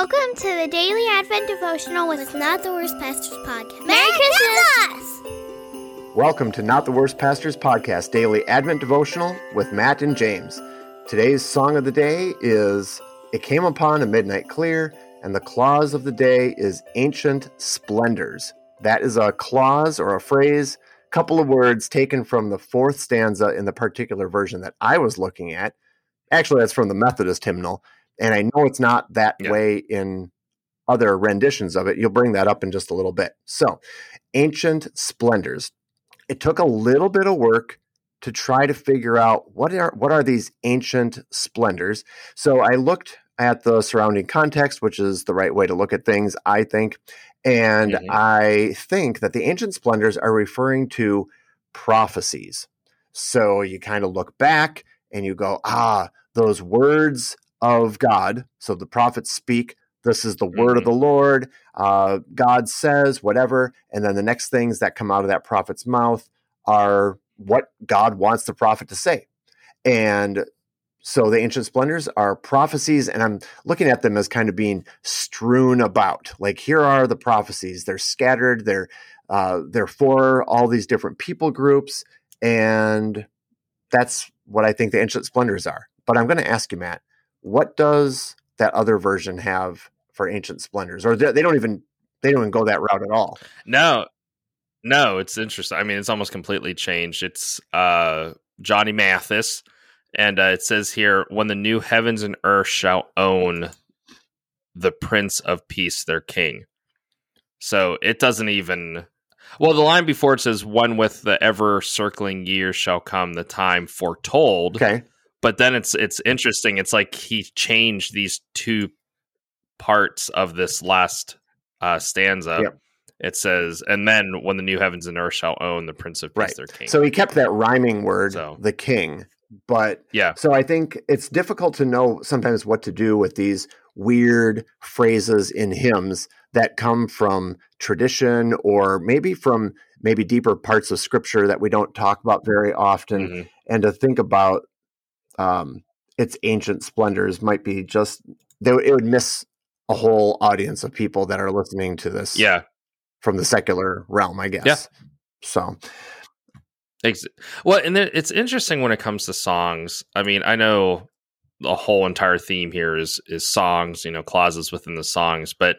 Welcome to the Daily Advent Devotional with Not the Worst Pastors Podcast. Merry Christmas! Welcome to Not the Worst Pastors Podcast Daily Advent Devotional with Matt and James. Today's song of the day is It Came Upon a Midnight Clear, and the clause of the day is Ancient Splendors. That is a clause or a phrase, a couple of words taken from the fourth stanza in the particular version that I was looking at. Actually, that's from the Methodist hymnal and I know it's not that yeah. way in other renditions of it. You'll bring that up in just a little bit. So, ancient splendors. It took a little bit of work to try to figure out what are what are these ancient splendors. So I looked at the surrounding context, which is the right way to look at things, I think. And mm-hmm. I think that the ancient splendors are referring to prophecies. So you kind of look back and you go, ah, those words of God. So the prophets speak, this is the word mm-hmm. of the Lord. Uh, God says, whatever. And then the next things that come out of that prophet's mouth are what God wants the prophet to say. And so the ancient splendors are prophecies, and I'm looking at them as kind of being strewn about. Like here are the prophecies. They're scattered. They're uh, they're for all these different people groups, and that's what I think the ancient splendors are. But I'm going to ask you, Matt, what does that other version have for ancient splendors? Or they don't even they don't even go that route at all. No. No it's interesting i mean it's almost completely changed. It's uh johnny mathis and uh, it says here when the new heavens and earth shall own the prince of peace their king. So it doesn't even well the line before it says one with the ever circling years shall come the time foretold okay but then it's it's interesting. It's like he changed these two parts of this last uh, stanza. Yep. It says, and then when the new heavens and earth shall own the Prince of Peace, right. their king. So he kept that rhyming word, so, the king. But yeah, so I think it's difficult to know sometimes what to do with these weird phrases in hymns that come from tradition or maybe from maybe deeper parts of scripture that we don't talk about very often mm-hmm. and to think about um, its ancient splendors might be just they, it would miss a whole audience of people that are listening to this. Yeah, from the secular realm, I guess. Yeah. So. Well, and then it's interesting when it comes to songs. I mean, I know the whole entire theme here is is songs, you know, clauses within the songs, but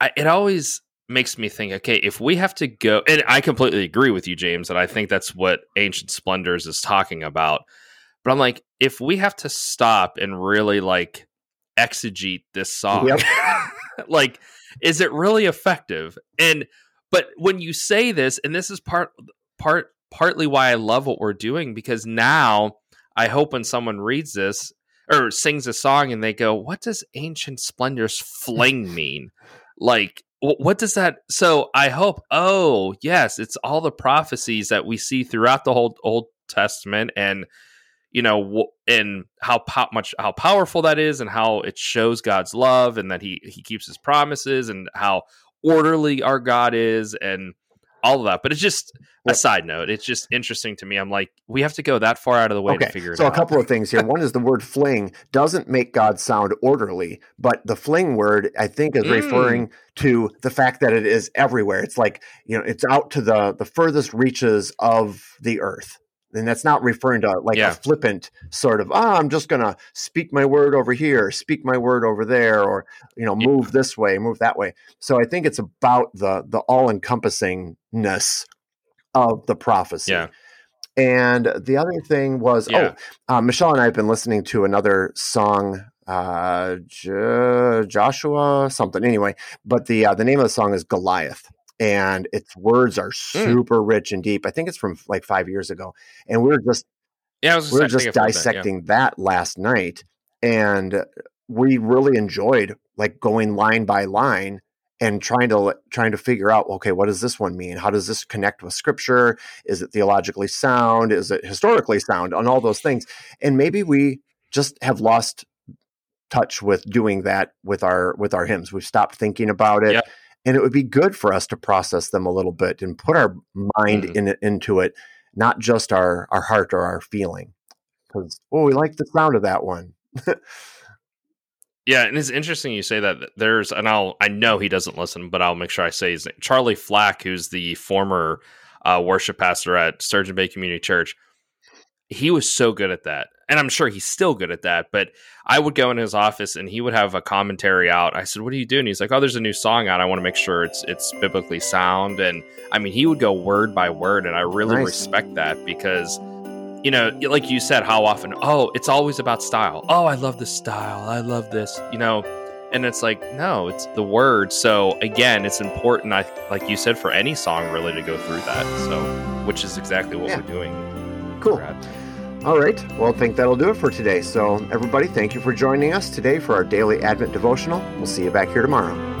I, it always makes me think, okay, if we have to go, and I completely agree with you, James, and I think that's what Ancient Splendors is talking about. But I'm like, if we have to stop and really like exegete this song, yep. like, is it really effective? And but when you say this, and this is part part partly why I love what we're doing, because now I hope when someone reads this or sings a song and they go, What does ancient splendors fling mean? like what does that so i hope oh yes it's all the prophecies that we see throughout the whole old testament and you know and how po- much how powerful that is and how it shows God's love and that he he keeps his promises and how orderly our God is and all of that. But it's just a side note. It's just interesting to me. I'm like, we have to go that far out of the way okay. to figure it so out. So a couple of things here. One is the word fling doesn't make God sound orderly, but the fling word I think is mm. referring to the fact that it is everywhere. It's like, you know, it's out to the the furthest reaches of the earth and that's not referring to like yeah. a flippant sort of oh i'm just going to speak my word over here speak my word over there or you know move yeah. this way move that way. So i think it's about the the all encompassingness of the prophecy. Yeah. And the other thing was oh uh, michelle and i have been listening to another song uh J- joshua something anyway but the uh, the name of the song is goliath and its words are hmm. super mm. rich and deep. I think it's from like five years ago, and we are just yeah, we are just dissecting that, yeah. that last night, and we really enjoyed like going line by line and trying to trying to figure out okay what does this one mean how does this connect with scripture is it theologically sound is it historically sound on all those things and maybe we just have lost touch with doing that with our with our hymns we've stopped thinking about it and it would be good for us to process them a little bit and put our mind mm-hmm. in it, into it not just our our heart or our feeling because oh we like the sound of that one Yeah, and it's interesting you say that. There's, and I'll, I know he doesn't listen, but I'll make sure I say his name. Charlie Flack, who's the former uh, worship pastor at Sturgeon Bay Community Church. He was so good at that, and I'm sure he's still good at that. But I would go in his office, and he would have a commentary out. I said, "What are you doing?" He's like, "Oh, there's a new song out. I want to make sure it's it's biblically sound." And I mean, he would go word by word, and I really Nice. respect that because you know, like you said, how often, oh, it's always about style. Oh, I love this style. I love this, you know. And it's like, no, it's the word. So again, it's important, I like you said, for any song really to go through that. So, which is exactly what Yeah. we're doing. Cool. Brad. All right. Well, I think that'll do it for today. So, everybody, thank you for joining us today for our daily Advent devotional. We'll see you back here tomorrow.